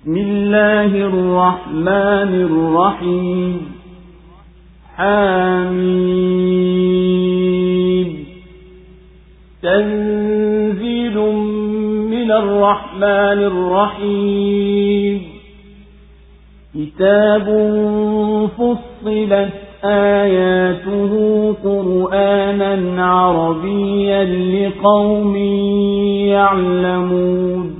بسم الله الرحمن الرحيم. حميد تنزيل من الرحمن الرحيم. كتاب فصلت آياته قرآنا عربيا لقوم يعلمون.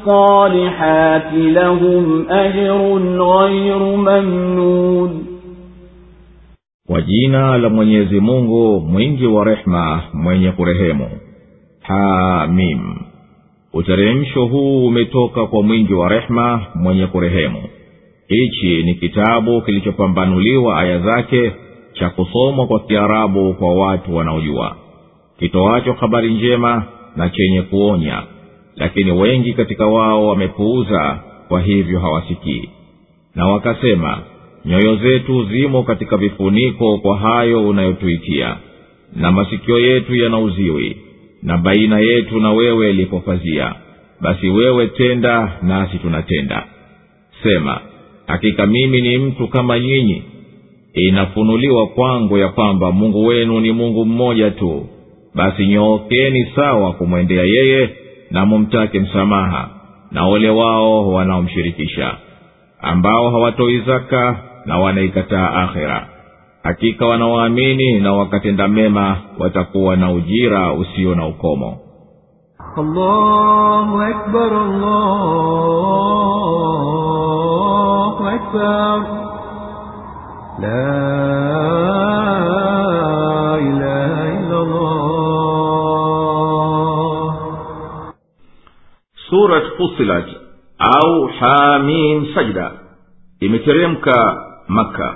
الصالحات لهم أجر غير ممنون kwa jina la mwenyezi mungu mwingi wa rehema mwenye kurehemu hamim uteremsho huu umetoka kwa mwingi wa rehema mwenye kurehemu hichi ni kitabu kilichopambanuliwa aya zake cha kusomwa kwa kiarabu kwa watu wanaojua kitoacho habari njema na chenye kuonya lakini wengi katika wao wamepuuza kwa hivyo hawasikii. Na wakasema nyoyo zetu zimo katika vifuniko kwa hayo unayotuitia na masikio yetu yana uziwi na baina yetu na wewe lipofazia basi wewe tenda nasi tunatenda. Sema hakika mimi ni mtu kama nyinyi. Inafunuliwa kwangu ya kwamba mungu wenu ni mungu mmoja tu. Basi nyookeni sawa kumwendea yeye na mumtake msamaha na ole wao wanaomshirikisha ambao hawatoi zaka na wanaikataa akhera hakika wanaoamini na wakatenda mema watakuwa na ujira usio na ukomo allahu akbar, allahu akbar. La surat fusilat au hamim sajda. Imeteremka makka.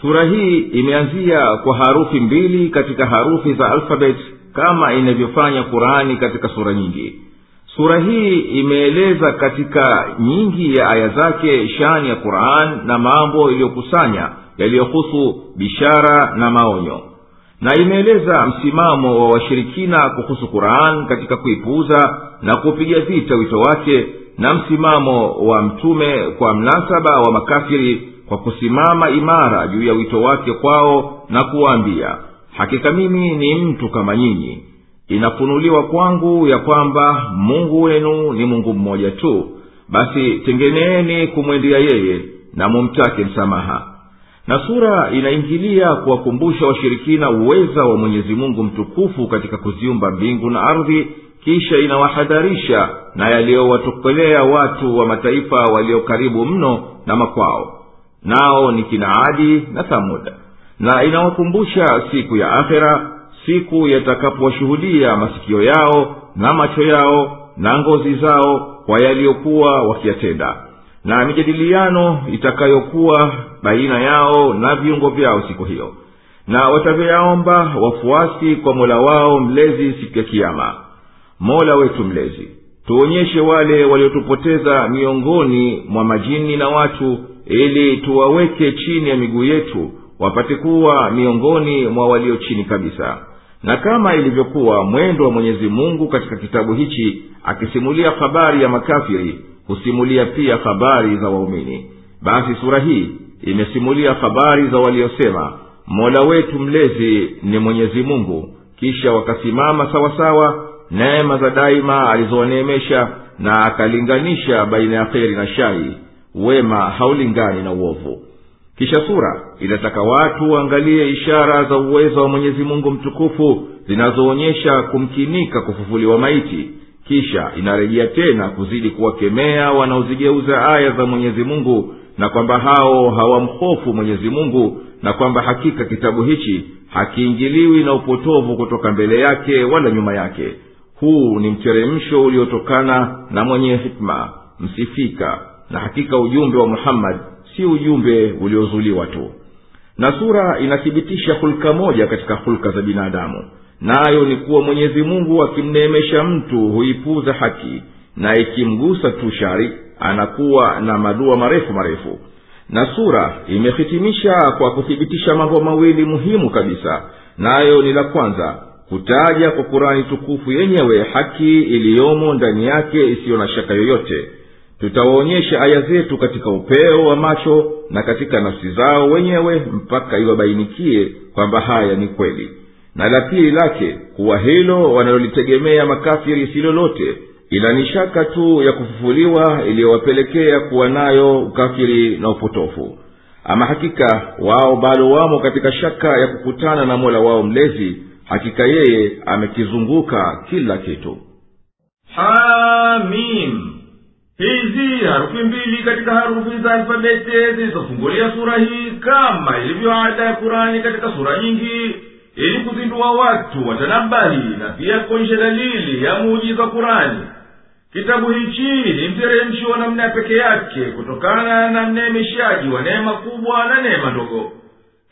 Sura hii imeanzia kwa harufi mbili katika harufi za alfabet kama inavyofanya qurani katika sura nyingi. Sura hii imeeleza katika nyingi ya aya zake shani ya quran na mambo iliyokusanya yaliyohusu bishara na maonyo na imeeleza msimamo wa washirikina kuhusu quran katika kuipuuza na kupiga vita wito wake na msimamo wa mtume kwa mnasaba wa makafiri kwa kusimama imara juu ya wito wake kwao na kuwaambia hakika mimi ni mtu kama nyinyi. Inafunuliwa kwangu ya kwamba mungu wenu ni mungu mmoja tu. Basi tengeneeni kumwendea yeye na mumtake msamaha na sura inaingilia kuwakumbusha washirikina uweza wa mwenyezi mungu mtukufu katika kuziumba mbingu na ardhi kisha inawahadharisha na yaliyowatokelea watu wa mataifa walio karibu mno na makwao. Nao ni kina adi na thamuda na inawakumbusha siku ya akhera siku yatakapowashuhudia masikio yao na macho yao na ngozi zao kwa yaliyokuwa wakiyatenda na mijadiliano itakayokuwa baina yao na viungo vyao siku hiyo. Na watavyoyaomba wafuasi kwa mola wao mlezi siku ya kiama mola wetu mlezi tuonyeshe wale waliotupoteza miongoni mwa majini na watu ili tuwaweke chini ya miguu yetu wapate kuwa miongoni mwa walio chini kabisa. Na kama ilivyokuwa mwendo wa mwenyezi mungu katika kitabu hichi akisimulia habari ya makafiri husimulia pia habari za waumini. Basi sura hii imesimulia habari za waliosema mola wetu mlezi ni mwenyezi mungu. Kisha wakasimama sawasawa neema za daima alizowaneemesha na akalinganisha baina ya kheri na shari wema haulingani na uovu. Kisha sura inataka watu waangalie ishara za uwezo wa mwenyezi mungu mtukufu zinazoonyesha kumkinika kufufuliwa maiti kisha inarejea tena kuzidi kuwakemea wanaozigeuza aya za mwenyezi mungu na kwamba hao hawamhofu mwenyezi mungu na kwamba hakika kitabu hichi hakiingiliwi na upotovu kutoka mbele yake wala nyuma yake. Huu ni mteremsho uliotokana na mwenye hikma msifika na hakika ujumbe wa muhammadi si ujumbe uliozuliwa tu. Na sura inathibitisha hulka moja katika hulka za binadamu nayo ni kuwa mwenyezi mungu akimneemesha mtu huipuza haki na ikimgusa tu shari anakuwa na madua marefu marefu. Na sura imehitimisha kwa kuthibitisha mambo mawili muhimu kabisa. Nayo ni la kwanza kutaja kwa kurani tukufu yenyewe haki iliyomo ndani yake isiyo na shaka yoyote. Tutawaonyesha aya zetu katika upeo wa macho na katika nafsi zao wenyewe mpaka iwabainikie kwamba haya ni kweli na la pili lake kuwa hilo wanalolitegemea makafiri si lolote ila ni shaka tu ya kufufuliwa iliyowapelekea kuwa nayo ukafiri na upotofu. Ama hakika wao bado wamo katika shaka ya kukutana na mola wao mlezi hakika yeye amekizunguka kila kitu. Hamim hizi harufi mbili katika harufi za alfabete zilizofungulia sura hii kama ilivyo ada ya kurani katika sura nyingi ili kuzindua watu watanabahi na pia kuonyesha dalili ya muujiza kurani kitabu hichi ni mteremshi wa namna ya peke yake kutokana na mneemeshaji wa neema kubwa na neema ndogo.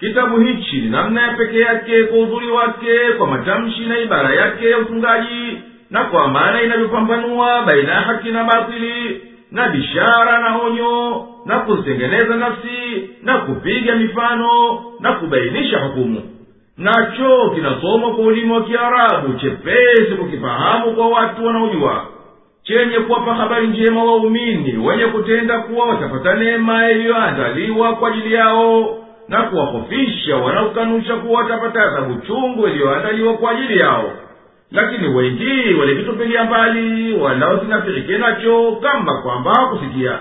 Kitabu hichi ni namna ya peke yake kwa uzuri wake kwa matamshi na ibara yake ya utungaji na kwa maana inavyopambanua baina ya haki na batili na bishara na onyo na kuzitengeneza nafsi na kupiga mifano na kubainisha hukumu nacho kinasomwa kwa ulimi wa kiarabu chepesi kukifahamu kwa watu wanaojua chenye kuwapa habari njema waumini wenye kutenda kuwa watapata neema iliyoandaliwa kwa ajili yao na kuwahofisha wanaokanusha kuwa watapata adhabu chungu iliyoandaliwa kwa ajili yao. Lakini wengi walikitupilia mbali wala wasinafirike nacho kama kwamba hakusikia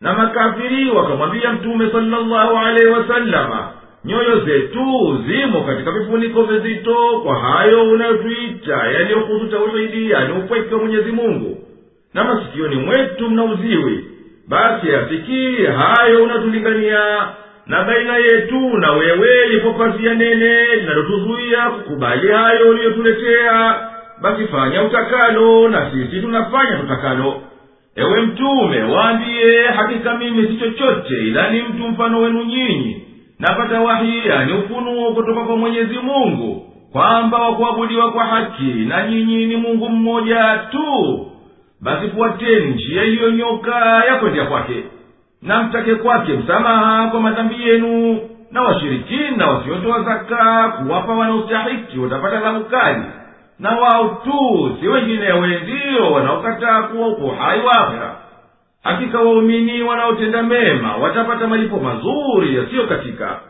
na makafiri wakamwambia mtume salllahu alaihi wasallama nyoyo zetu zimo katika vifuniko vizito kwa hayo unayotuita yaliyohusu tauhidi yani upweke wa mwenyezi mungu. Na masikioni mwetu mna uziwi. Basi yasikii hayo unatulingania na baina yetu na wewe lipo pazia nene linalotuzuia kukubali hayo uliyotuletea. Basi fanya utakalo na sisi tunafanya tutakalo ewe mtume waambiye hakika mimi si chochote ila ni mtu mfano wenu nyinyi napata wahi yani ufunuo kutoka kwa mwenyezi mungu kwamba wakuabudiwa kwa haki na nyinyi ni mungu mmoja tu. Basi fuateni njia iliyonyoka ya kwendea kwake na mtake kwake msamaha kwa madhambi yenu na washirikina wasiotoa zaka kuwapa wanaostahiki watapata adhabu na wao tu si wenginewe ndiyo wanaokataa kuwa uko hai wa akhera hakika waumini wanaotenda mema watapata malipo mazuri yasiyo katika.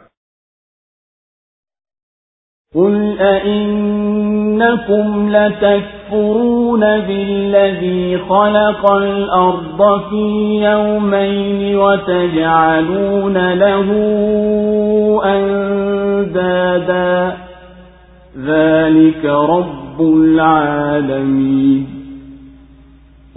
قل أئنكم لتكفرون بالذي خلق الأرض في يومين وتجعلون له أندادا ذلك رب العالمين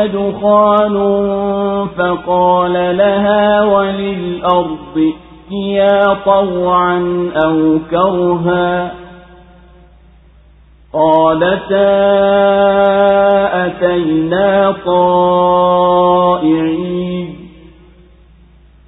وهي دخان فقال لها وللأرض أوتيا طوعا أو كرها قالتا أتينا طائعين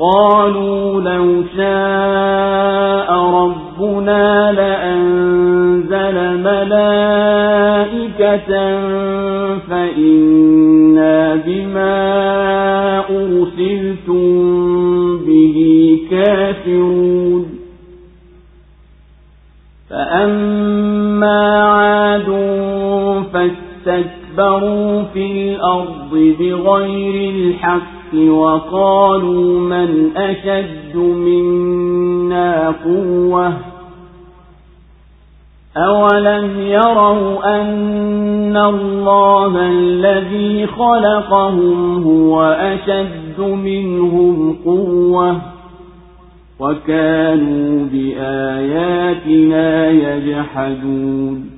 قالوا لو شاء ربنا لأنزل ملائكة فإنا بما أرسلتم به كافرون. فأما عاد فاستكبروا في الأرض بغير الحق وقالوا من أشد منا قوة أولم يروا أن الله الذي خلقهم هو أشد منهم قوة وكانوا بآياتنا يجحدون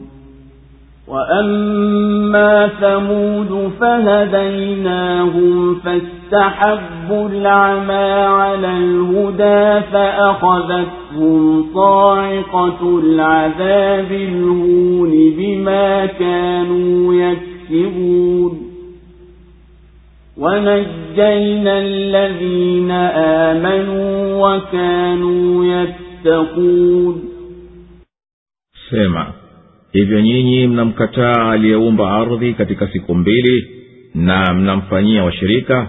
وأما ثمود فهديناهم فاستحبوا العمى على الهدى فأخذتهم صاعقة العذاب الهون بما كانوا يكسبون ونجينا الذين آمنوا وكانوا يتقون hivyo nyinyi mnamkataa aliyeumba ardhi katika siku mbili na mnamfanyia washirika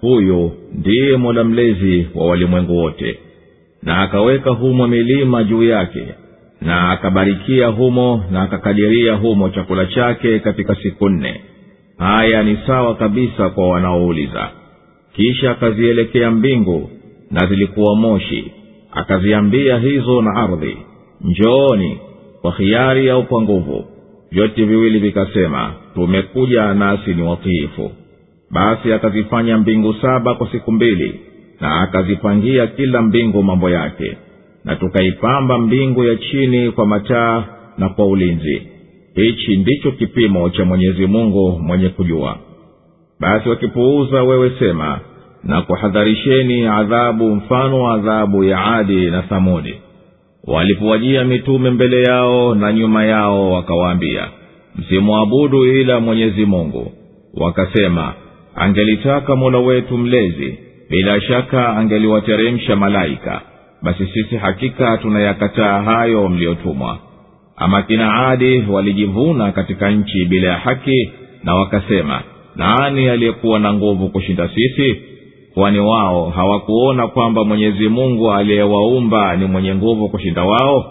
huyu ndiye mola mlezi wa walimwengu wote. Na akaweka humo milima juu yake na akabarikia humo na akakadiria humo chakula chake katika siku nne. Haya ni sawa kabisa kwa wanaouliza. Kisha akazielekea mbingu na zilikuwa moshi. Akaziambia hizo na ardhi njooni kwa hiari au kwa nguvu. Vyote viwili vikasema tumekuja nasi ni watiifu. Basi akazifanya mbingu saba kwa siku mbili na akazipangia kila mbingu mambo yake na tukaipamba mbingu ya chini kwa mataa na kwa ulinzi. Hichi ndicho kipimo cha mwenyezi mungu mwenye kujua. Basi wakipuuza wewe sema na kuhadharisheni adhabu mfano wa adhabu ya adi na thamudi walipowajia mitume mbele yao na nyuma yao wakawaambia msimwabudu ila mwenyezi mungu. Wakasema angelitaka mola wetu mlezi bila shaka angeliwateremsha malaika. Basi sisi hakika tunayakataa hayo mliyotumwa. Ama kina adi walijivuna katika nchi bila ya haki na wakasema nani aliyekuwa na nguvu kushinda sisi kwani wao hawakuona kwamba mwenyezi mungu aliyewaumba ni mwenye nguvu kushinda wao?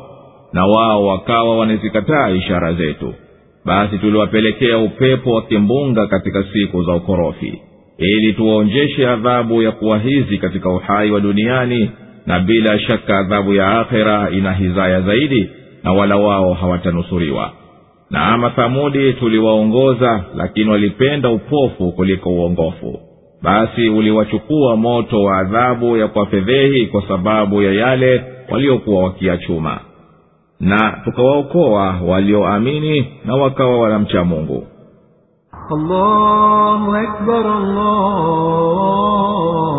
Na wao wakawa wanazikataa ishara zetu. Basi tuliwapelekea upepo wa kimbunga katika siku za ukorofi ili tuwaonjeshe adhabu ya kuwa hizi katika uhai wa duniani na bila shaka adhabu ya akhera ina hizaya zaidi na wala wao hawatanusuriwa. Na ama thamudi tuliwaongoza lakini walipenda upofu kuliko uongofu basi uliwachukua moto wa adhabu ya kwafedhehi kwa sababu ya yale waliokuwa wakiyachuma na tukawaokoa walioamini na wakawa wanamcha mungu allahu akbar,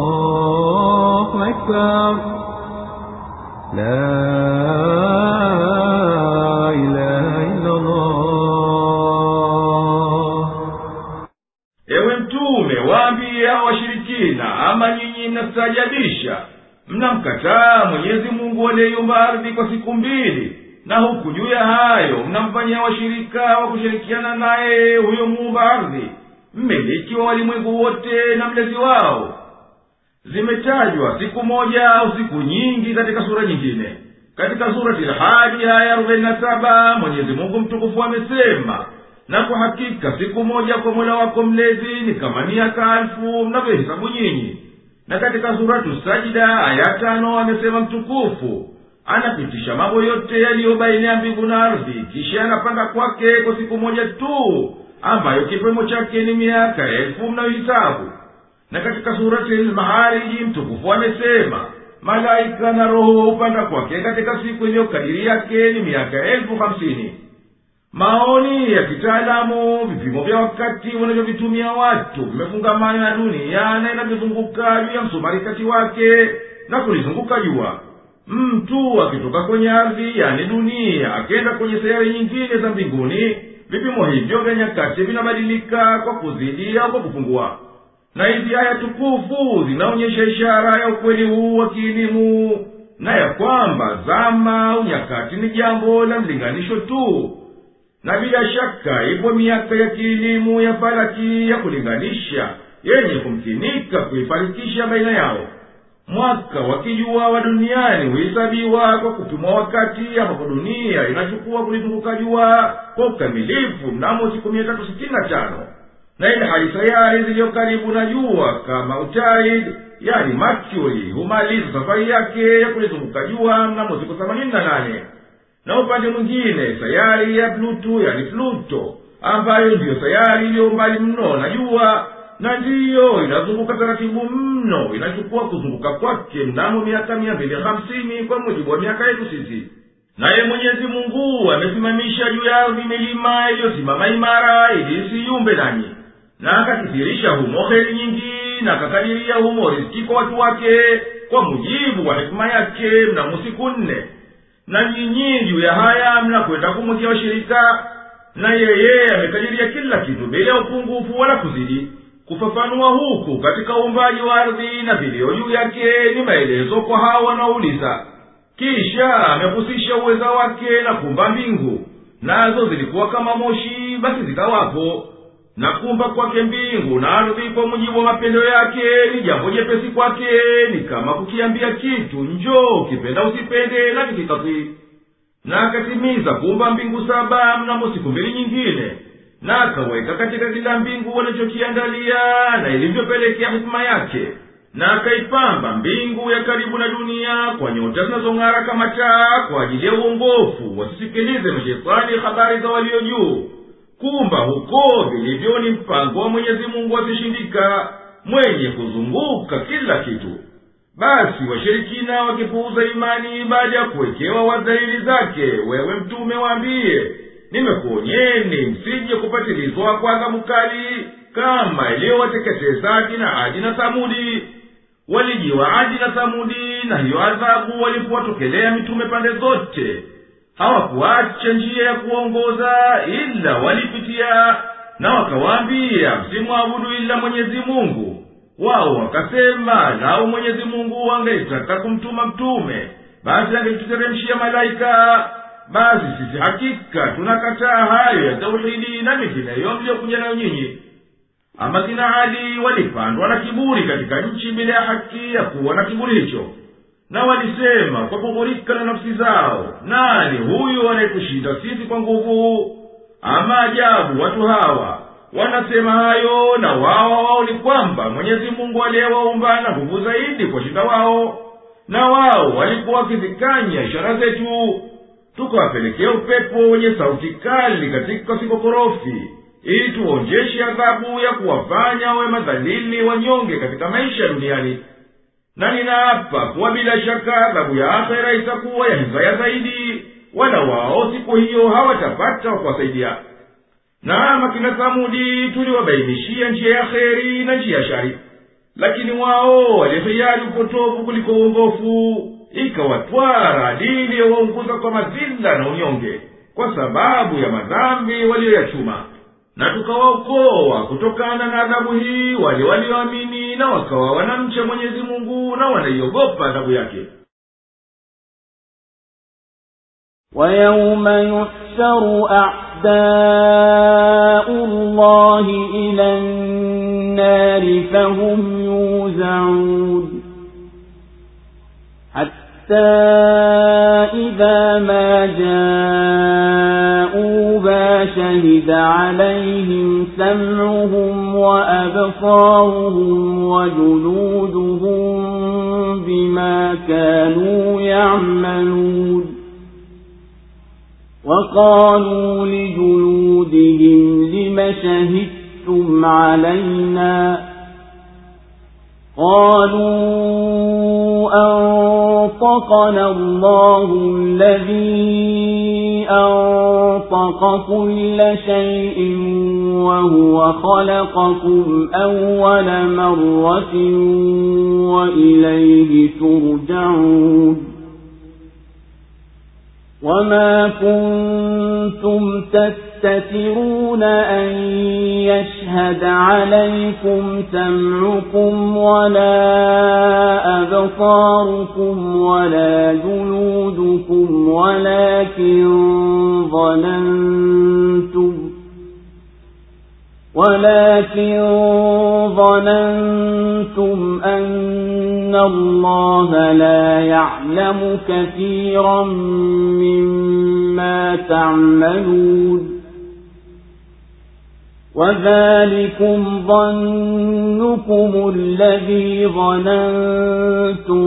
allahu akbar. La ama nyinyi mnastaajabisha mnamkataa mwenyezi mungu aliyeyumba ardhi kwa siku mbili. Na huku juu ya hayo mnamfanyia washirika wa kushirikiana naye huyo muumba ardhi. Mmiliki wa walimwengu wote na mlezi wao. Zimetajwa siku moja au siku nyingi katika sura nyingine. Katika surati lhaji aya arobaini na saba mwenyezi mungu mtukufu amesema na kwa hakika siku moja kwa mola wako mlezi ni kama miaka alfu mnavyohesabu nyinyi. Na katika suratu sajida aya tano amesema mtukufu anapitisha mambo yote yaliyo baina ya mbingu na ardhi kisha anapanga kwake kwa siku moja tu ambayo kipimo chake ni miaka elfu mnayohisabu na katika surati lmahariji mtukufu amesema malaika na roho hupanda kwake katika siku iliyokadiri yake ni miaka elfu hamsini maoni ya kitaalamu vipimo vya wakati wanavyovitumia watu vimefungamana na dunia na inavyozunguka juu ya msumarikati wake na kulizunguka jua. Mtu akitoka kwenye ardhi yani dunia akenda kwenye sayari nyingine za mbinguni vipimo hivyo vya nyakati vinabadilika kwa kuzidi au kwa kupungua. Na hizi aya tukufu zinaonyesha ishara ya ukweli huu wa kielimu na ya kwamba zama au nyakati ni jambo la mlinganisho tu na bila shaka ipo miaka ya kielimu ya falaki ya kulinganisha yenye kumkinika kuifarikisha baina yao. Mwaka wa duniani huhesabiwa kwa kupimwa wakati ambapo dunia inachukua kulizunguka jua kwa ukamilifu mnamo siku mia tatu sitini na tano. Na ile hali sayari ziliyo karibu na jua kama utaid yani mercury humaliza safari yake ya kulizunguka jua mnamo siku themanini na nane na upande mwingine sayari ya pluto yani pluto ambayo ndiyo sayari iliyo mbali mno na jua na ndiyo inazunguka taratibu mno inachukua kuzunguka kwake mnamo miaka mia mbili hamsini kwa mujibu wa miaka yetu sisi. Naye mwenyezi mungu amesimamisha juu ya ardhi milima iliyosimama imara ili isiyumbe nanyi. Na akakithirisha humo heri nyingi na akakadiria humo riski kwa watu wake kwa mujibu wa hekima yake mnamo siku nne na nyinyi juu ya haya mnakwenda kumwikia washirika na yeye amekadiria kila kitu bila upungufu wala kuzidi. Kufafanua huku katika uumbaji wa ardhi na vilio juu yake ni maelezo kwa hawa wanaouliza. Kisha amehusisha uweza wake na kumba mbingu. Nazo zilikuwa kama moshi basi zikawapo na kumba kwake mbingu na ardhi kwa mujibu wa mapendo yake. Ni jambo jepesi kwake ni kama kukiambia kitu njoo ukipenda usipende na kisikatwi na akatimiza kuumba mbingu saba mnamo siku mbili nyingine na akaweka katika kila mbingu wanachokiandalia na ilivyopelekea hikima yake. Na akaipamba mbingu ya karibu na dunia kwa nyota zinazong'ara kama taa kwa ajili ya uongofu. Wasisikilize mashetani habari za walio juu kumba huko vilivyo ni mpango wa mwenyezi mungu wazishindika mwenye kuzunguka kila kitu. Basi washirikina wakipuuza imani baada ya kuwekewa wadhalili zake wewe mtume waambiye nimekuonyeni msije kupatilizwa kwa adhabu kama iliyowateketeza kina adi na thamudi. Walijiwa adi na thamudi na hiyo adhabu walipowatokelea mitume pande zote hawakuacha njia ya kuongoza ila walipitia na wakawaambia msimwabudu ila mwenyezi mungu. Wao wakasema lau mwenyezi mungu angelitaka kumtuma mtume basi angetuteremshia malaika. Basi sisi hakika tunakataa hayo ya tauhidi na mingineyo mliyokuja nayo nyinyi. Ama kina ali walipandwa na kiburi katika nchi bila ya haki ya kuwa na kiburi hicho na walisema kwa kughurika na nafsi zao nani huyu anayetushinda sisi kwa nguvu? Ama ajabu watu hawa wanasema hayo na wao wao ni kwamba mwenyezi mungu aliyewaumba na nguvu zaidi kwa shinda wao na wao walikuwa wakizikanya ishara zetu tukawapelekea upepo wenye sauti kali katika sikokorofi ili tuonjeshe adhabu ya kuwafanya wawe madhalili wanyonge katika maisha duniani na ninaapa kuwa bila shaka adhabu ya akhera itakuwa ya hizaya zaidi. Wala wao siku hiyo hawatapata wakuwasaidia na makina thamudi tuliwabainishia njia ya kheri na njia ya shari. Lakini wao walihiari upotovu kuliko uongofu ikawatwara adili yawaunguza kwa mazila na unyonge kwa sababu ya madhambi waliyoyachuma na tukawaokoa kutokana na adhabu hii wale walioamini na wakawa wanamcha mwenyezi mungu na wanaiogopa adhabu yake ويوم يحشر أعداء الله إلى النار فهم يوزعون حتى إذا ما جاءوا شهد عليهم سمعهم وأبصارهم وجلودهم بما كانوا يعملون. وقالوا لجلودهم لم شهدتم علينا؟ قالوا أنطقنا الله الذي أنطق كل شيء وهو خلقكم أول مرة وإليه ترجعون. وما كنتم تستترون أن يشهد عليكم سمعكم ولا أبصاركم ولا جلودكم ولكن ظننتم ولكن ظننتم أن الله لا يعلم كثيرا مما تعملون وذلكم ظنكم الذي ظننتم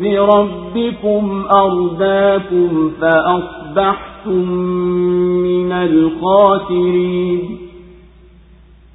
بربكم أرداكم فأصبحتم من الخاسرين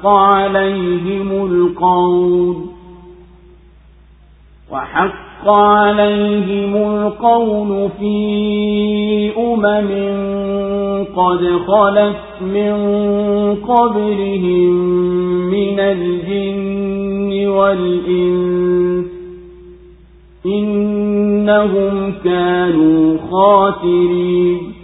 وحق عليهم القول وحق عليهم القول في أمم قد خلت من قبلهم من الجن والإنس إنهم كانوا خاسرين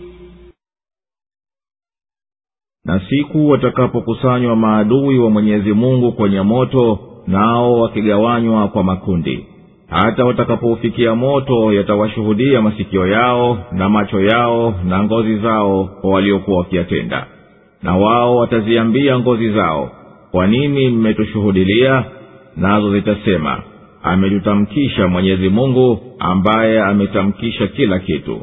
na siku watakapokusanywa maadui wa mwenyezi mungu kwenye moto nao wakigawanywa kwa makundi. Hata watakapoufikia moto yatawashuhudia masikio yao na macho yao na ngozi zao kwa waliokuwa wakiyatenda. Na wao wataziambia ngozi zao kwa nini mmetushuhudilia? Nazo zitasema ametutamkisha mwenyezi mungu ambaye ametamkisha kila kitu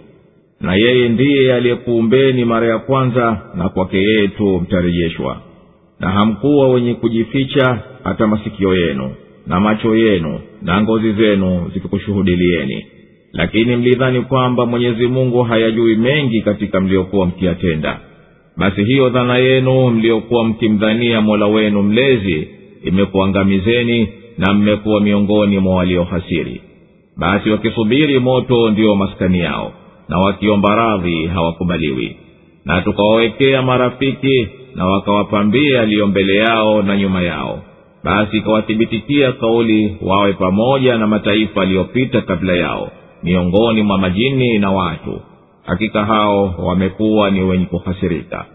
na yeye ndiye aliyekuumbeni mara ya kwanza na kwake yeye tu mtarejeshwa. Na hamkuwa wenye kujificha hata masikio yenu na macho yenu na ngozi zenu zikikushuhudilieni lakini mlidhani kwamba mwenyezi mungu hayajui mengi katika mliokuwa mkiyatenda. Basi hiyo dhana yenu mliokuwa mkimdhania mola wenu mlezi imekuangamizeni na mmekuwa miongoni mwa waliohasiri. Basi wakisubiri moto ndiyo maskani yao na wakiomba radhi hawakubaliwi. Na tukawawekea marafiki na wakawapambia aliyo mbele yao na nyuma yao. Basi ikawathibitikia kauli wawe pamoja na mataifa aliyopita kabla yao miongoni mwa majini na watu. Hakika hao wamekuwa ni wenye kuhasirika.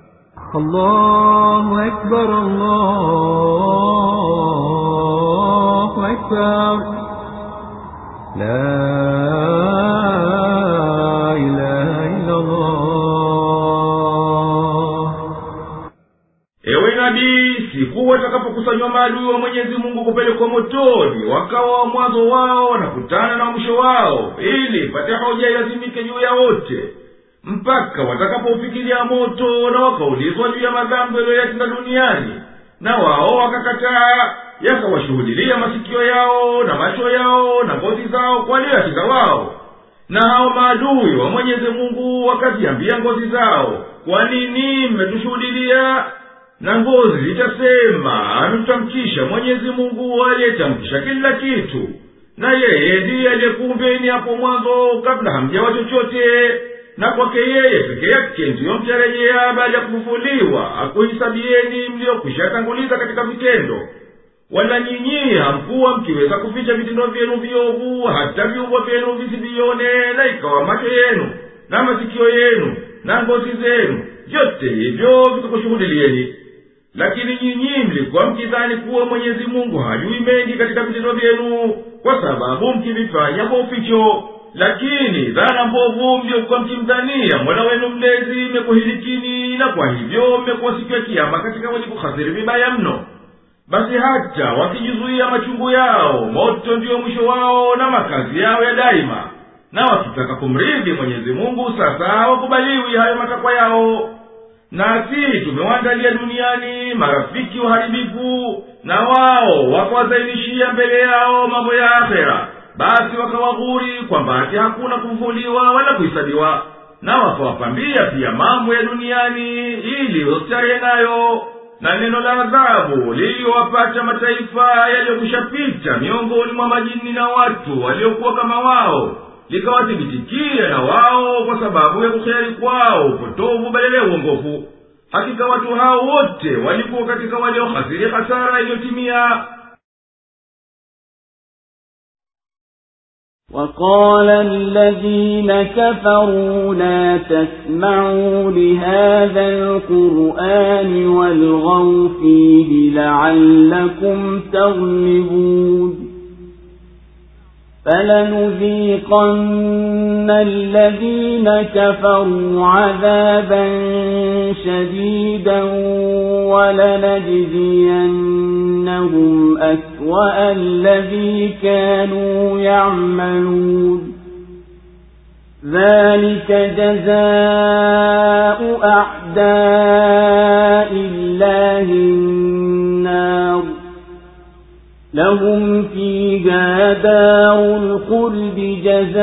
La kuwa watakapokusanywa maadui wa mwenyezi mungu kupelekwa motoni wakawa wa mwanzo wao wanakutana na mwisho wao ili pate hoja ilazimike juu ya wote. Mpaka watakapoufikiria moto na wakaulizwa juu ya madhambi yaliyoyatenda duniani na wao wakakataa yakawashuhudilia masikio yao na macho yao na ngozi zao kwa aliyoyatenda wao. Na hao maadui wa mwenyezi mungu wakaziambia ngozi zao kwa nini mmetushuhudilia? Na ngozi zitasema amemtamkisha mwenyezi mungu aliyetamkisha kila kitu. Na yeye ndiye aliyekuumbeni hapo mwanzo kabla hamjawa chochote. Na kwake yeye peke yake ndiyo mtarejea baada ya kufufuliwa. Akuhisabieni mliyokwishatanguliza katika vitendo. Wala nyinyi hamkuwa mkiweza kuficha vitendo vyenu viovu hata viungo vyenu visivione na ikawa macho yenu na masikio yenu na ngozi zenu. Vyote hivyo vikakushuhudilieni lakini nyinyi mlikuwa mkidhani kuwa mwenyezi mungu hajui mengi katika vitendo vyenu kwa sababu mkivifanya kwa uficho. Lakini dhana mbovu mliokuwa mkimdhania mola wenu mlezi mmekuhilikini na kwa hivyo mmekuwa siku ya kiama katika wenye kuhasiri vibaya mno. Basi hata wakijizuia machungu yao moto ndiyo mwisho wao na makazi yao ya daima. Na wakitaka kumridhi mwenyezi mungu sasa wakubaliwi hayo matakwa yao nasi tumewaandalia duniani marafiki waharibifu na wao wakawazainishia mbele yao mambo ya akhera. Basi wakawaghuri kwamba hati hakuna kuvuliwa wala kuhisabiwa na wakawapambia pia mambo ya duniani ili wastarehe nayo. Na neno la adhabu liliyowapata mataifa yaliyokushapita miongoni mwa majini na watu waliokuwa kama wao likawathibitikia na wao kwa sababu ya kukheri kwao upotovu badala ya uongofu hakika watu hao wote walikuwa katika waliohasiri hasara iliyotimia وقال الذين كفروا لا تسمعوا لهذا القرآن والغوا فيه لعلكم تغلبون فلنذيقن الذين كفروا عذابا شديدا ولنجزينهم أسوأ الذي كانوا يعملون ذلك جزاء أعداء الله النار لهم فيها دار الخلد جزاء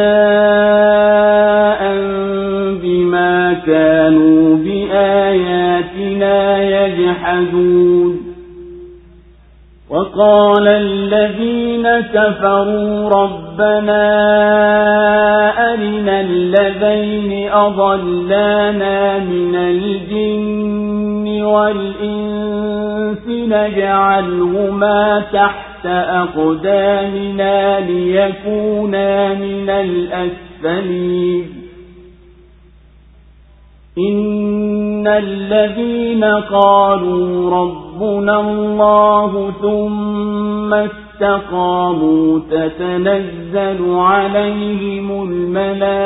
بما كانوا بآياتنا يجحدون. وقال الذين كفروا ربنا أرنا الذين أضلانا من الجن والإنس نجعلهما تحت أقدامنا ليكونا من الأسفلين. إن الذين قالوا ربنا الله ثم استقاموا تتنزل عليهم الملائكة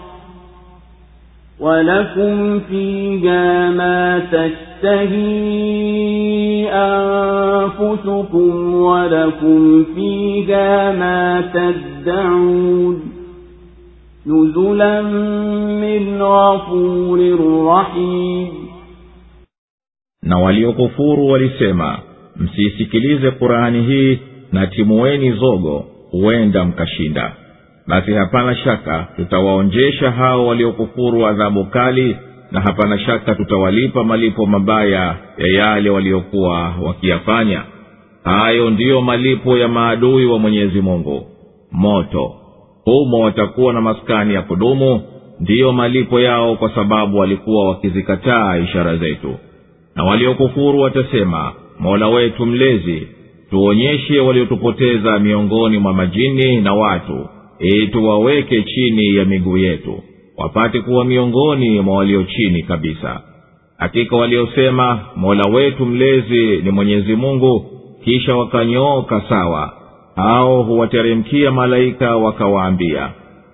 ولكم فيها ما تشتهي أنفسكم ولكم فيها ما تدعون نزلا من غفور رحيم na waliokufuru walisema msiisikilize qurani hii na timueni zogo huenda mkashinda basi hapana shaka tutawaonjesha hao waliokufuru adhabu kali na hapana shaka tutawalipa malipo mabaya ya yale waliokuwa wakiyafanya. Hayo ndiyo malipo ya maadui wa mwenyezi mungu. Moto. Humo watakuwa na maskani ya kudumu ndiyo malipo yao kwa sababu walikuwa wakizikataa ishara zetu. Na waliokufuru watasema mola wetu mlezi tuonyeshe waliotupoteza miongoni mwa majini na watu ili tuwaweke chini ya miguu yetu wapate kuwa miongoni mwa walio chini kabisa. Hakika waliosema mola wetu mlezi ni mwenyezi mungu kisha wakanyooka sawa. Au huwateremkia malaika wakawaambia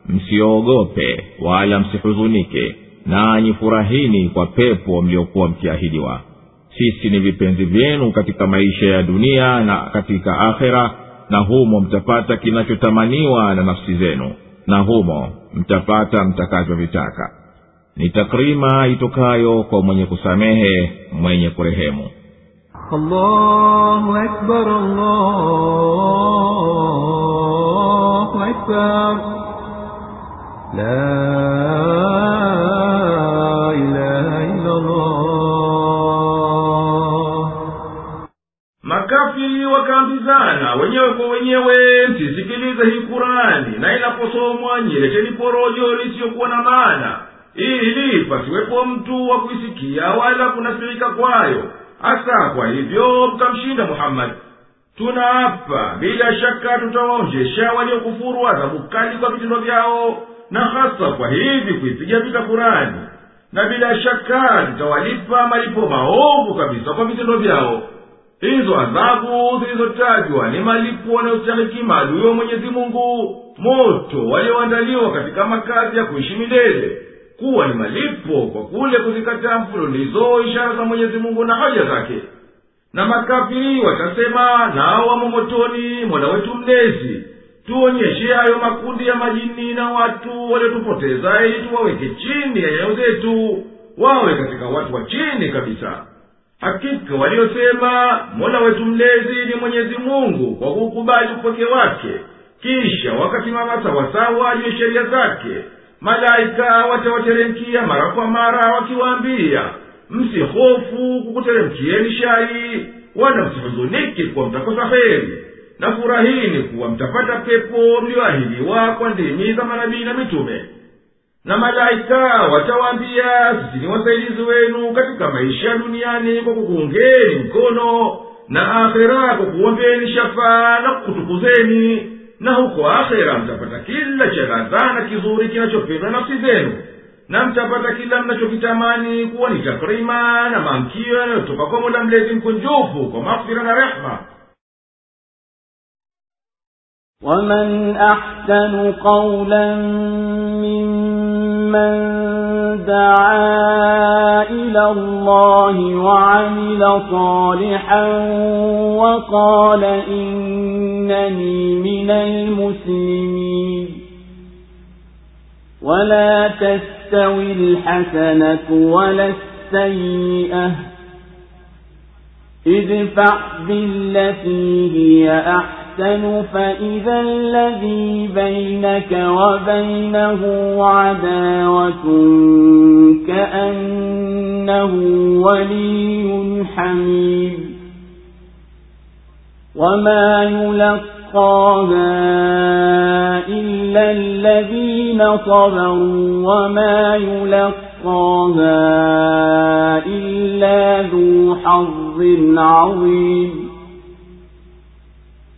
msiogope wala msihuzunike nanyi furahini kwa pepo mliokuwa mkiahidiwa. Sisi ni vipenzi vyenu katika maisha ya dunia na katika akhera na humo mtapata kinachotamaniwa na nafsi zenu na humo mtapata mtakavyovitaka ni takrima itokayo kwa mwenye kusamehe mwenye kurehemu allahu akbar, allahu akbar. La makafiri wakaambizana wenyewe kwa wenyewe msisikilize hii kurani na inaposomwa nyileteni porojo lisiyokuwa na maana. Ili pasiwepo mtu wa kuisikia wala kunasirika kwayo. Hasa kwa hivyo mkamshinda muhammadi tunaapa bila shaka tutawaonjesha waliokufuru adhabu kali kwa vitendo vyao na hasa kwa hivi kuipiga vita kurani na bila shaka tutawalipa malipo maovu kabisa kwa vitendo vyao hizo adhabu zilizotajwa ni malipo wanayostahiki maadui wa mwenyezi mungu. Moto walioandaliwa katika makazi ya kuishi milele kuwa ni malipo kwa kule kuzikataa mfululizo ishara za mwenyezi mungu na hoja zake. Na makafiri watasema nao wamo motoni mola wetu mlezi tuonyeshe hayo makundi ya majini na watu waliotupoteza ili tuwaweke chini ya nyayo zetu wawe katika watu wa chini kabisa hakika waliosema mola wetu mlezi ni mwenyezi mungu kwa kuukubali upweke wake. Kisha wakasimama sawasawa juu sheria zake. Malaika watawateremkia mara kwa mara wakiwaambia msihofu kukuteremkieni shari wala msihuzuniki kuwa mtakosa heri na furahini kuwa mtapata pepo mliyoahidiwa kwa ndimi za manabii na mitume na malaika watawaambia sisi ni wasaidizi wenu katika maisha ya duniani kwa kukuungeni mkono na akhera kwa kuombeni shafaa na kukutukuzeni na huko akhera mtapata kila cha ladha na kizuri kinachopendwa nafsi zenu na mtapata kila mnachokitamani kuwa ni takrima na maamkio yanayotoka kwa mola mlezi mkunjufu kwa maghfira na rehma ومن أحسن قولا ممن دعا إلى الله وعمل صالحا وقال إنني من المسلمين ولا تستوي الحسنة ولا السيئة ادفع بالتي هي أحسن أحسن فإذا الذي بينك وبينه عداوة كأنه ولي حميم. وما يلقاها إلا الذين صبروا وما يلقاها إلا ذو حظ عظيم.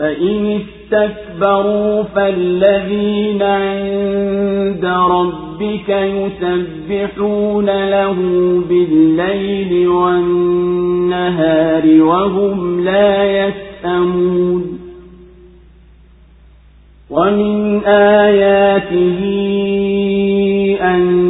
فإن استكبروا فالذين عند ربك يسبحون له بالليل والنهار وهم لا يسأمون ومن آياته أن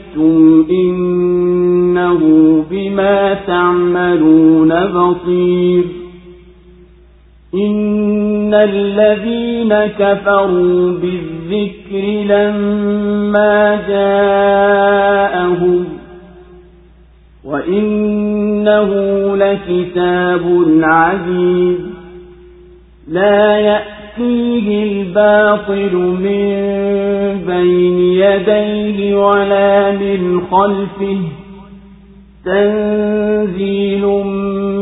شئتم إنه بما تعملون بصير. إن الذين كفروا بالذكر لما جاءهم وإنه لكتاب عزيز. لا يأتيه الباطل من بين يديه ولا من خلفه. تنزيل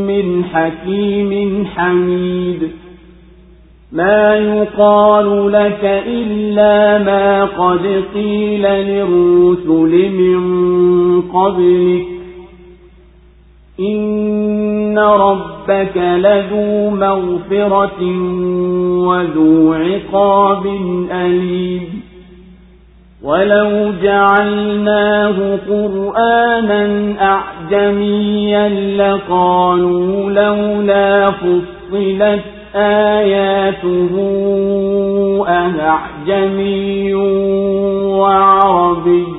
من حكيم حميد. ما يقال لك إلا ما قد قيل للرسل من قبلك. إن ربك لذو مغفرة وذو عقاب أليم ولو جعلناه قرآنا أعجميا لقالوا لولا فصلت آياته أعجمي وعربي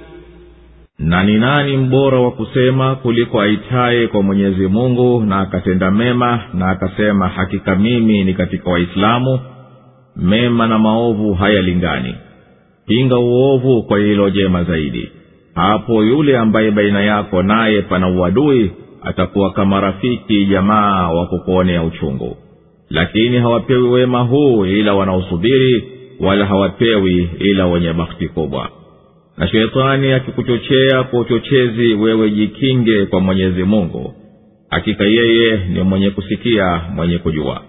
na ni nani mbora wa kusema kuliko aitaye kwa mwenyezi mungu na akatenda mema na akasema hakika mimi ni katika waislamu mema na maovu hayalingani. Pinga uovu kwa lililo jema zaidi. Hapo yule ambaye baina yako naye pana uadui atakuwa kama rafiki jamaa wa kukuonea uchungu. Lakini hawapewi wema huu ila wanaosubiri wala hawapewi ila wenye bakhti kubwa na sheitani akikuchochea kwa uchochezi wewe jikinge kwa mwenyezi mungu. Hakika yeye ni mwenye kusikia mwenye kujua.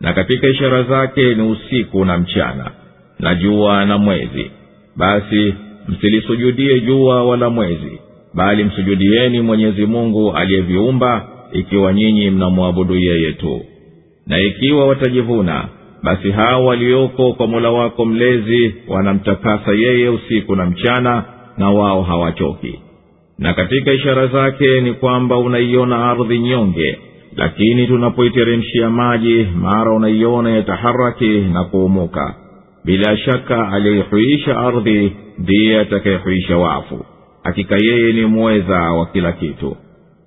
Na katika ishara zake ni usiku na mchana na jua na mwezi. Basi msilisujudie jua wala mwezi bali msujudieni mwenyezi mungu aliyeviumba ikiwa nyinyi mnamwabudu yeye tu. Na ikiwa watajivuna basi hao walioko kwa mola wako mlezi wanamtakasa yeye usiku na mchana na wao hawachoki. Na katika ishara zake ni kwamba unaiona ardhi nyonge lakini tunapoiteremshia maji mara unaiona yataharaki na kuumuka. Bila shaka aliyeihuisha ardhi ndiye atakayehuisha wafu. Hakika yeye ni mweza wa kila kitu.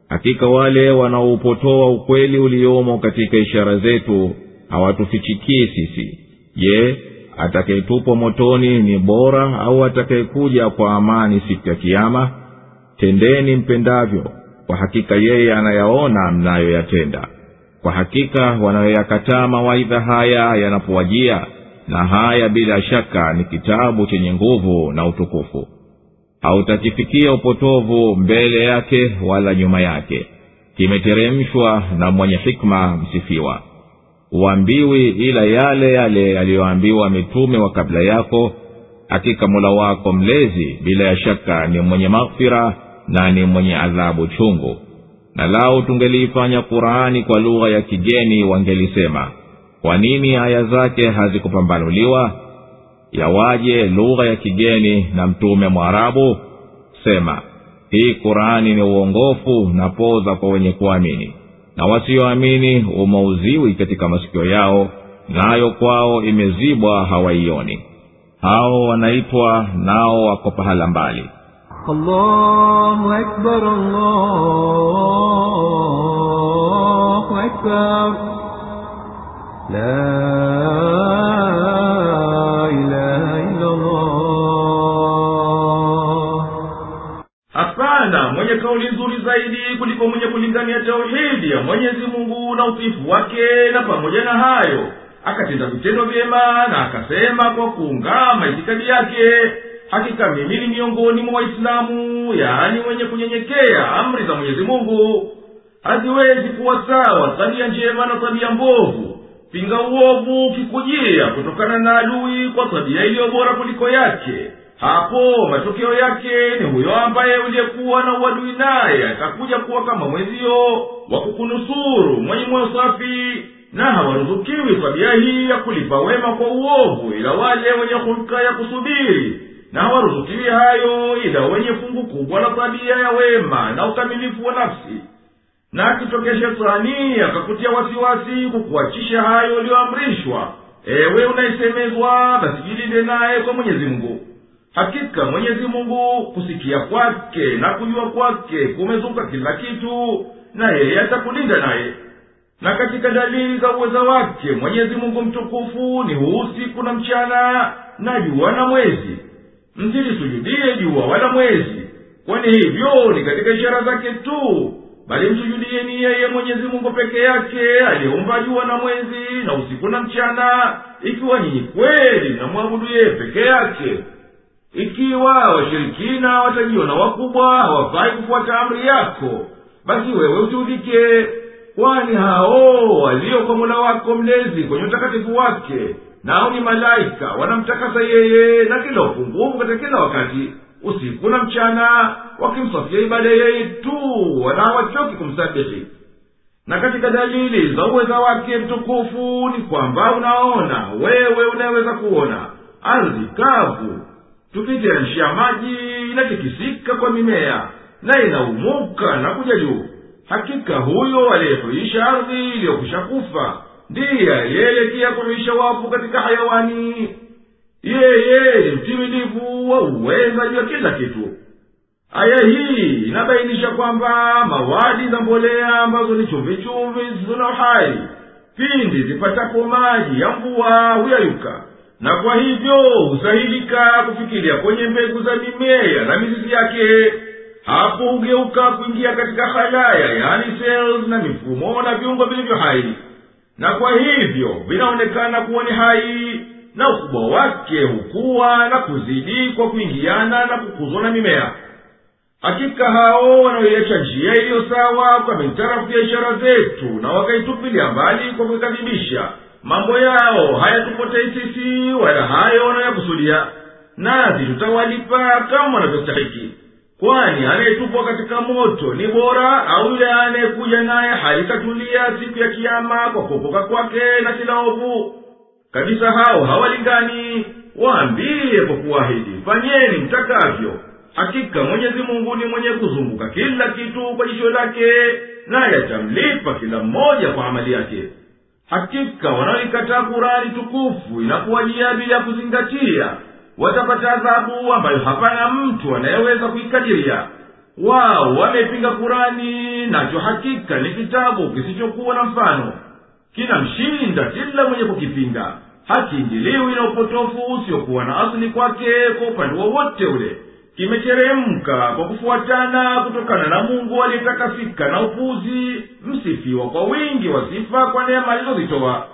Hakika wale wanaoupotoa ukweli uliomo katika ishara zetu hawatufichikii sisi. Je atakayetupwa motoni ni bora au atakayekuja kwa amani siku ya kiama tendeni mpendavyo kwa hakika yeye anayaona mnayoyatenda. Kwa hakika wanayoyakataa mawaidha haya yanapowajia na haya bila shaka ni kitabu chenye nguvu na utukufu. Hautakifikia upotovu mbele yake wala nyuma yake. Kimeteremshwa na mwenye hikma msifiwa huambiwi ila yale yale yaliyoambiwa mitume wa kabla yako hakika mola wako mlezi bila ya shaka ni mwenye maghfira na ni mwenye adhabu chungu. Na lau tungeliifanya qurani kwa lugha ya kigeni wangelisema kwa nini aya zake hazikupambanuliwa? Yawaje lugha ya kigeni na mtume mwarabu sema hii qurani ni uongofu na poza kwa wenye kuamini na wasiyoamini umauziwi katika masikio yao nayo kwao imezibwa hawaioni hao wanaitwa nao wako pahala mbali allahu akbar, allahu akbar. La mwenye kauli nzuri zaidi kuliko mwenye kulingania tauhidi ya mwenyezi mungu na utifu wake na pamoja na hayo. Akatenda vitendo vyema na akasema kwa kuungama itikadi yake hakika mimi ni miongoni mwa waislamu yaani wenye kunyenyekea amri za mwenyezi mungu. Haziwezi kuwa sawa tabia njema na tabia mbovu. Pinga uovu kikujia kutokana na adui kwa tabia iliyo bora kuliko yake hapo matokeo yake ni huyo ambaye uliyekuwa na uadui naye atakuja kuwa kama mwezio wa kukunusuru mwenye moyo safi na hawaruzukiwi tabia hii ya kulipa wema kwa uovu ila wale wenye hulka ya kusubiri na hawaruzukiwi hayo ila wenye fungu kubwa la tabia ya wema na ukamilifu wa nafsi. Na akitokea shetani akakutia wasiwasi kukuachisha hayo uliyoamrishwa ewe unaisemezwa basi jilinde naye kwa mwenyezi mungu hakika mwenyezi mungu kusikia kwake na kujua kwake kumezuka kila kitu na yeye atakulinda naye. Na katika dalili za uweza wake mwenyezi mungu mtukufu ni usiku na mchana na jua na mwezi. Msilisujudie jua wala mwezi kwani hivyo ni katika ishara zake tu bali msujudieni yeye mwenyezi mungu peke yake aliyeumba jua na mwezi na usiku na mchana ikiwa nyinyi kweli mnamwabudu yeye peke yake ikiwa washirikina watajiona wakubwa hawafai kufuata amri yako basi wewe usiudhike kwani hao walio kwa mola wako mlezi kwenye utakatifu wake nao ni malaika wanamtakasa yeye na kila upungufu katika kila wakati usiku na mchana wakimsafia ibada yeye tu wala hawachoki kumsabihi na katika dalili za uweza wake mtukufu ni kwamba unaona wewe unaweza kuona ardhi kavu tukiteremshia maji inatikisika kwa mimea na inaumuka na kuja juu. Hakika huyo aliyehuisha ardhi iliyokwisha kufa ndiye aliyeelekea kuhuisha wafu katika hayawani. Yeye ni mtimilivu wa uweza juu ya kila kitu. Aya hii inabainisha kwamba mawadi za mbolea ambazo ni chumvichumvi zisizo na uhai. Pindi zipatapo maji ya mvua huyayuka na kwa hivyo husahilika kufikiria kwenye mbegu za mimea na mizizi yake. Hapo hugeuka kuingia katika halaya yani cells na mifumo na viungo vilivyo hai. Na kwa hivyo vinaonekana kuwa ni hai na ukubwa wake hukuwa na kuzidi kwa kuingiana na kukuzwa na mimea. Hakika hao wanaoiacha njia iliyo sawa kwa mitarafu ya ishara zetu na wakaitupilia mbali kwa kuikadhibisha mambo yao hayatupotei sisi wala hayo wanayakusudia nasi tutawalipa kama wanavyostahiki. Kwani anayetupwa katika moto ni bora au yule anayekuja naye halikatulia siku ya kiama kwa kuokoka kwake na kila ovu? Kabisa hao hawalingani. Waambiye kwa kuwahidi fanyeni mtakavyo. Hakika mwenyezi mungu ni mwenye kuzunguka kila kitu kwa jicho lake naye atamlipa kila mmoja kwa amali yake hakika wanaoikataa kurani tukufu inakuwajia bila kuzingatia. Watapata adhabu ambayo hapana mtu anayeweza kuikadiria. Wao wamepinga kurani nacho hakika ni kitabu kisichokuwa na mfano. Kinamshinda kila mwenye kukipinga. Hakiingiliwi na upotofu usiokuwa na asili kwake kwa upande wowote ule kimeteremka kwa kufuatana kutokana na mungu aliyetakasika na upuzi msifiwa kwa wingi wa sifa kwa neema alizozitoa.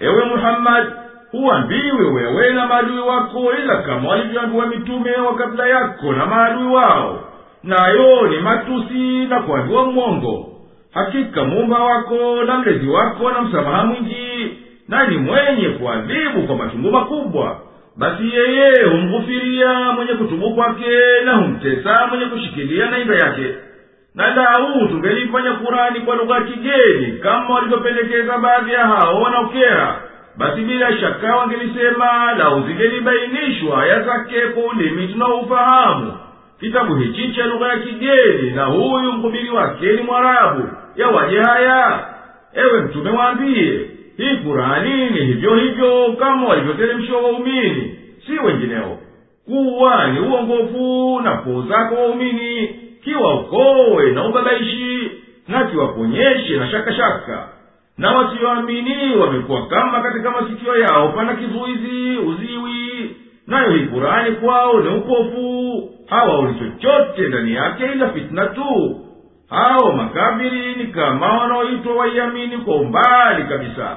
Ewe muhammadi huambiwe wewe na maadui wako ila kama walivyoambiwa mitume wa kabla yako na maadui wao. Nayo ni matusi na kuambiwa mwongo. Hakika muumba wako na mlezi wako na msamaha mwingi na ni mwenye kuadhibu kwa machungu makubwa basi yeye humghufiria mwenye kutubu kwake na humtesa mwenye kushikilia na imba yake. Na lau tungelifanya kurani kwa lugha ya kigeni kama walivyopendekeza baadhi ya hao wanaokera. Basi bila shaka wangelisema lau zingelibainishwa aya zake kwa ulimi tunaoufahamu. Kitabu hichi cha lugha ya kigeni na huyu mhubiri wake ni mwarabu. Yawaje haya? Ewe mtume waambiye hii kurani ni hivyo hivyo kama walivyoteremshiwa waumini si wengineo. Kuwa ni uongofu na koo waumini kiwaokowe na ubabaishi na kiwaponyeshe na shakashaka. Shaka. na wasioamini wamekuwa kama katika masikio yao pana kizuizi uziwi. Nayo hii kurani kwao ni upofu. Hawaoni chochote ndani yake ila fitina tu. Hao makabiri ni kama wanaoitwa waiamini kwa umbali kabisa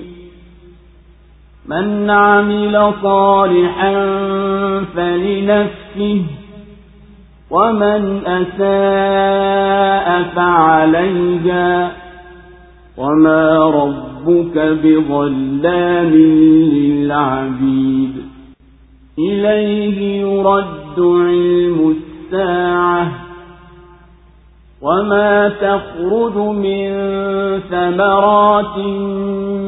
من عمل صالحا فلنفسه ومن أساء فعليها وما ربك بظلام للعبيد. إليه يرد علم الساعة. وما تخرج من ثمرات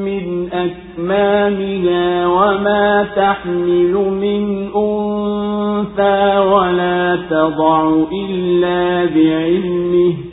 من أكمامها وما تحمل من أنثى ولا تضع إلا بعلمه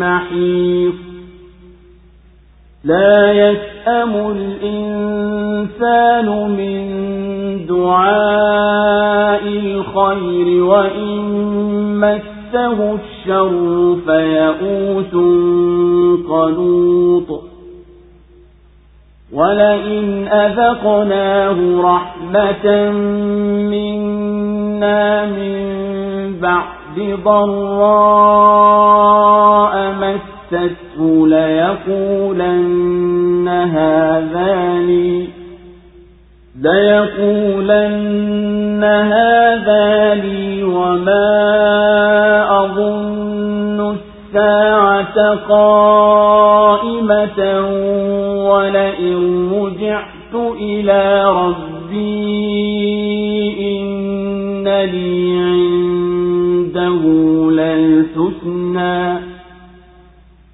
محيط لا يسأم الإنسان من دعاء الخير وإن مسه الشر فيئوس قنوط. ولئن أذقناه رحمة منا من بعد ضراء مسته ليقولن هذا لي ليقولن هذا لي وما أظن الساعة قائمة ولئن رجعت إلى ربي إن لي للحسنى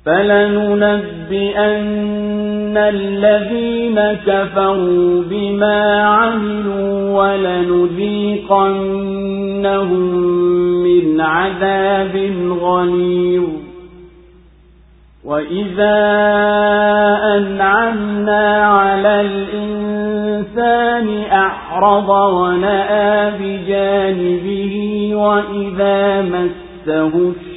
فلننبئن الذين كفروا بما عملوا ولنذيقنهم من عذاب غليظ. وإذا أنعمنا على الإنسان أعرض ونأى بجانبه وإذا مسه الشر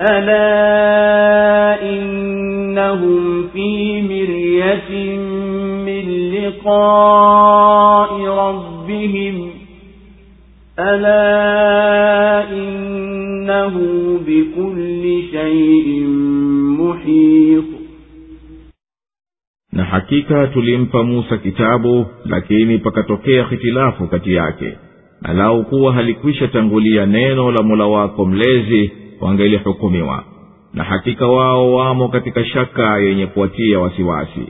ألا إنهم في مرية من لقاء ربهم ألا إن إنه بكل شيء محيط na hakika tulimpa musa kitabu lakini pakatokea hitilafu kati yake na lau kuwa halikwisha tangulia neno la mola wako mlezi wangelihukumiwa na hakika wao wamo katika shaka yenye kuwatia wasiwasi.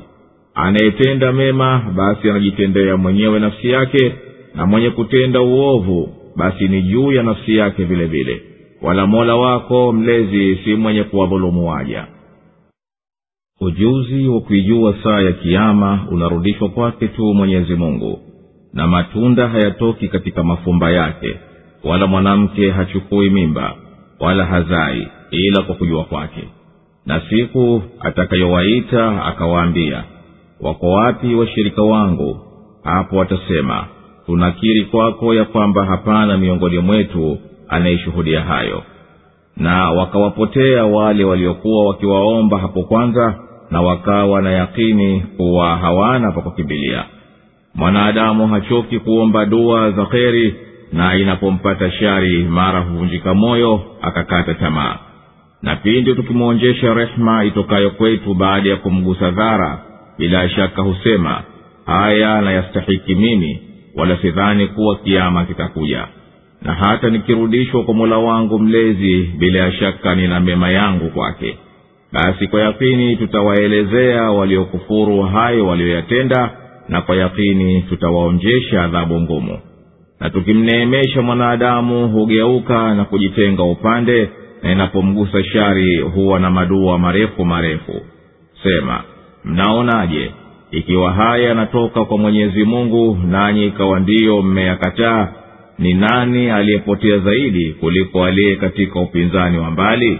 Anayetenda mema basi anajitendea mwenyewe nafsi yake na mwenye kutenda uovu basi ni juu ya nafsi yake vile vile. Wala mola wako mlezi si mwenye kuwadhulumu waja. Ujuzi wa kuijua saa ya kiama unarudishwa kwake tu mwenyezi mungu na matunda hayatoki katika mafumba yake wala mwanamke hachukui mimba wala hazai ila kwa kujua kwake. Na siku atakayowaita akawaambia wako wapi washirika wangu? Hapo watasema tunakiri kwako ya kwamba hapana miongoni mwetu anayeshuhudia hayo. Na wakawapotea wale waliokuwa wakiwaomba hapo kwanza na wakawa na yakini kuwa hawana pa kukimbilia. Mwanadamu hachoki kuomba dua za kheri na inapompata shari mara huvunjika moyo akakata tamaa. Na pindi tukimwonjesha rehema itokayo kwetu baada ya kumgusa dhara bila shaka husema haya nayastahiki mimi wala sidhani kuwa kiama kitakuja. Na hata nikirudishwa kwa mola wangu mlezi bila ya shaka nina mema yangu kwake. Basi kwa yakini tutawaelezea waliokufuru hayo walioyatenda na kwa yakini tutawaonjesha adhabu ngumu na tukimneemesha mwanadamu hugeuka na kujitenga upande na inapomgusa shari huwa na madua marefu marefu. Sema mnaonaje ikiwa haya yanatoka kwa mwenyezi mungu nanyi ikawa ndiyo mmeyakataa ni nani aliyepotea zaidi kuliko aliye katika upinzani wa mbali?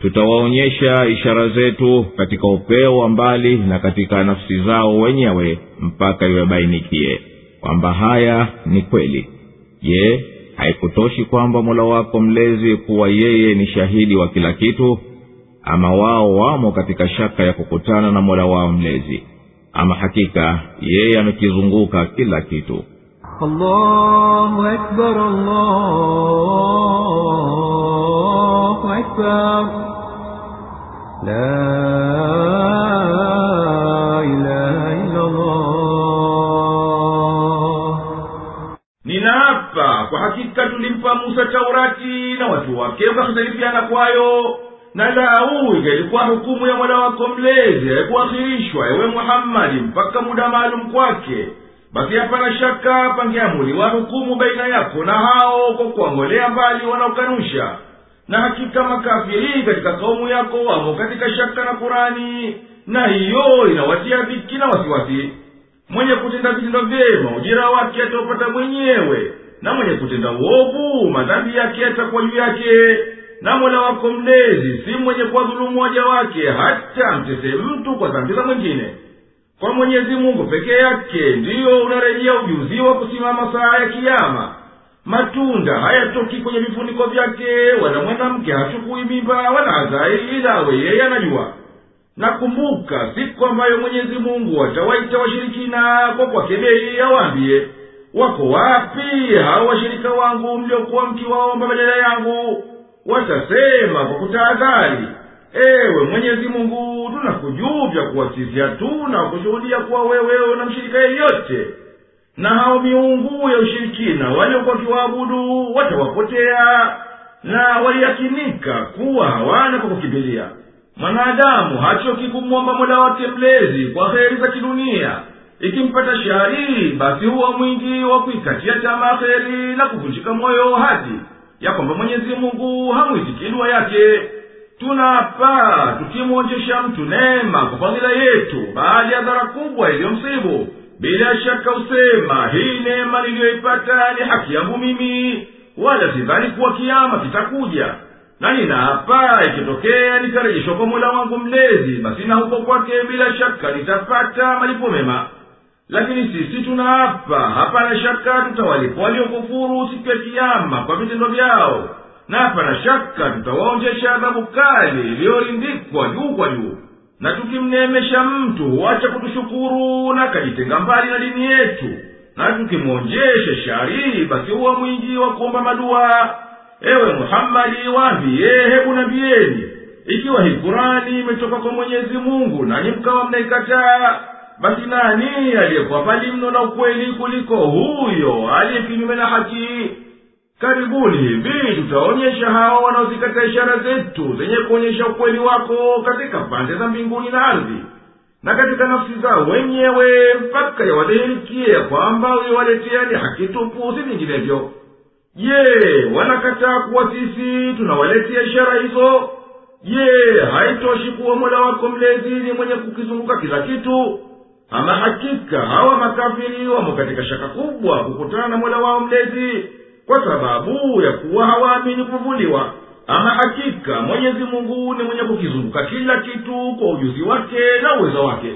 Tutawaonyesha ishara zetu katika upeo wa mbali na katika nafsi zao wenyewe mpaka iwebainikie kwamba haya ni kweli. Je haikutoshi kwamba mola wako mlezi kuwa yeye ni shahidi wa kila kitu? Ama wao wamo katika shaka ya kukutana na mola wao mlezi? Ama hakika yeye amekizunguka kila kitu? Allahu akbar, allahu akbar. La kwa hakika tulimpa musa taurati na watu wake wakakhtalifiana kwayo. Na lau ingelikuwa hukumu ya mola wako mlezi haikuakhirishwa ewe muhammadi mpaka muda maalum kwake. Basi hapana shaka pangeamuliwa hukumu baina yako na hao kwa kuwang'olea mbali wanaokanusha. Na hakika makafiri katika kaumu yako wamo katika shaka na kurani na hiyo inawatia dhiki na wasiwasi. Mwenye kutenda vitendo vyema ujira wake ataupata mwenyewe na mwenye kutenda uovu madhambi yake yatakuwa juu yake na mola wako mlezi si mwenye kuwadhulumu waja wake hata amtese mtu kwa dhambi za mwingine. Kwa mwenyezi mungu peke yake ndiyo unarejea ujuzi wa kusimama saa ya kiama matunda hayatoki kwenye vifuniko vyake wala mwanamke hachukui mimba wala hazai ila awe yeye anajua. Nakumbuka siku ambayo mwenyezi mungu atawaita washirikina kwa kwakebei awaambie wako wapi? Hao washirika wangu mliokuwa mkiwaomba badala yangu? Watasema kwa kutahadhari. Ewe mwenyezi mungu tunakujuvya kuwa sisi hatuna kushuhudia kuwa wewe una mshirika yeyote. Na hao miungu ya ushirikina waliokuwa wakiwaabudu watawapotea na waliyakinika kuwa hawana kwa kukimbilia. Mwanadamu hachoki kumwomba mola wake mlezi kwa heri za kidunia ikimpata shari basi huwa mwingi wa kuikatia tamaa heri na kuvunjika moyo hadi ya kwamba mwenyezi mungu hamwitiki dua yake. Tunapa tukimwonjesha mtu neema kwa fadhila yetu baada ya dhara kubwa iliyomsibu. Bila shaka husema hii neema niliyoipata ni haki yangu mimi wala sidhani kuwa kiama kitakuja. Na ninaapa ikitokea nikarejeshwa kwa mola wangu mlezi basi na huko kwake bila shaka nitapata malipo mema lakini sisi tunaapa hapana shaka tutawalipa waliokufuru siku ya kiama kwa vitendo vyao. Na hapana shaka tutawaonjesha adhabu kali iliyorindikwa juu kwa juu. Na tukimneemesha mtu huacha kutushukuru na akajitenga mbali na dini yetu. Na tukimwonjesha shari basi huwa mwingi wa kuomba madua. Ewe muhammadi waambiye hebu nambiyeni ikiwa hii kurani imetoka kwa mwenyezi mungu nanyi mkawa mnaikataa basi nani aliyekuwa mbali mno na ukweli kuliko huyo aliye kinyume na haki? Karibuni hivi tutaonyesha hao wanaozikataa ishara zetu zenye kuonyesha ukweli wako katika pande za mbinguni na ardhi na katika nafsi zao wenyewe mpaka yawadhihirikie ya kwamba uliwaletea ni haki tupu si vinginevyo. Je wanakataa kuwa sisi tunawaletea ishara hizo? Je haitoshi kuwa mola wako mlezi ni mwenye kukizunguka kila kitu ama hakika hawa makafiri wamo katika shaka kubwa kukutana na mola wao mlezi kwa sababu ya kuwa hawaamini kuvuliwa. Ama hakika mwenyezi mungu ni mwenye kukizunguka kila kitu kwa ujuzi wake na uwezo wake